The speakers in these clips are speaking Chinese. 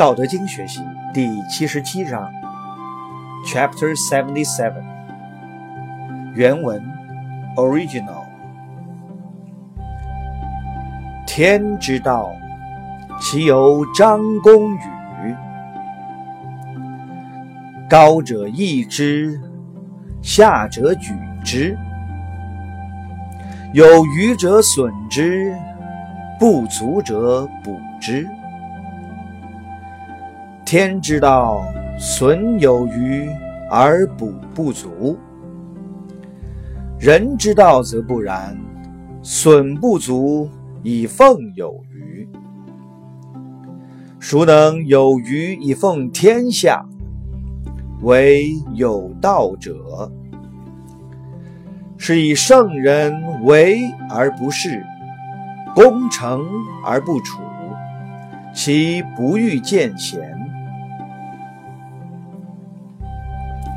道德经学习第七十七章，Chapter Seventy Seven。原文 Original。天之道，其有张弓与？高者抑之，下者举之。有余者损之，不足者补之。天之道，损有余而补不足；人之道则不然，损不足以奉有余。孰能有余以奉天下？为有道者。是以圣人为而不恃，功成而不处，其不欲见贤。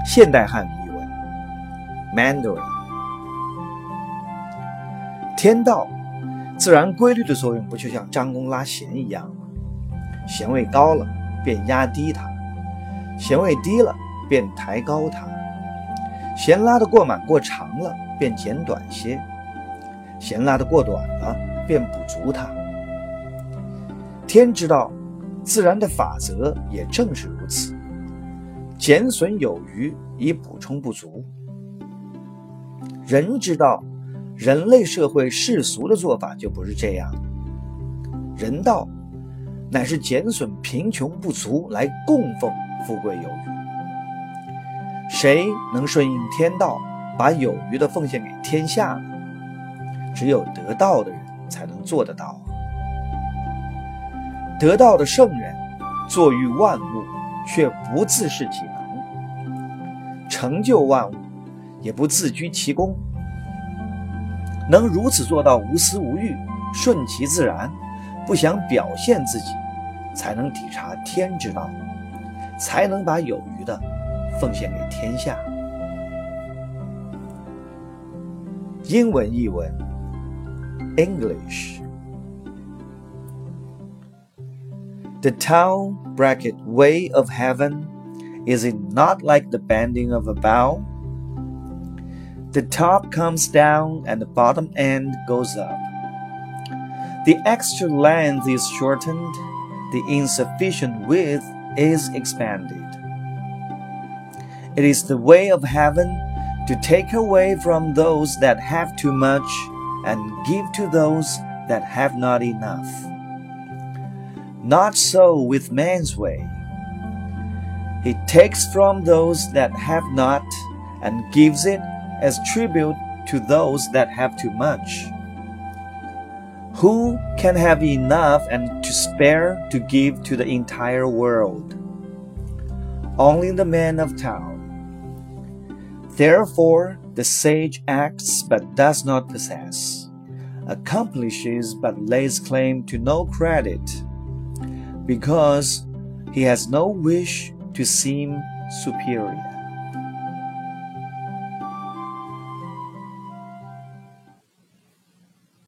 现代汉语译文：Mandarin。天道，自然规律的作用不就像张弓拉弦一样吗？弦位高了，便压低它；弦位低了，便抬高它。弦拉得过满过长了，便剪短些；弦拉得过短了，便补足它。天之道，自然的法则也正是如此。减损有余以补充不足。人之道，人类社会世俗的做法就不是这样。人道乃是减损贫穷不足来供奉富贵有余。谁能顺应天道，把有余的奉献给天下呢？只有得道的人才能做得到。得道的圣人，坐育万物，却不自视己。成就万物，也不自居其功，能如此做到无私无欲、顺其自然，不想表现自己，才能体察天之道，才能把有余的奉献给天下。英文译文：English。The town bracket way of heaven. Is it not like the bending of a bow? The top comes down and the bottom end goes up. The extra length is shortened, the insufficient width is expanded. It is the way of heaven to take away from those that have too much and give to those that have not enough. Not so with man's way. He takes from those that have not and gives it as tribute to those that have too much. Who can have enough and to spare to give to the entire world? Only the man of town. Therefore, the sage acts but does not possess, accomplishes but lays claim to no credit, because he has no wish to seem superior.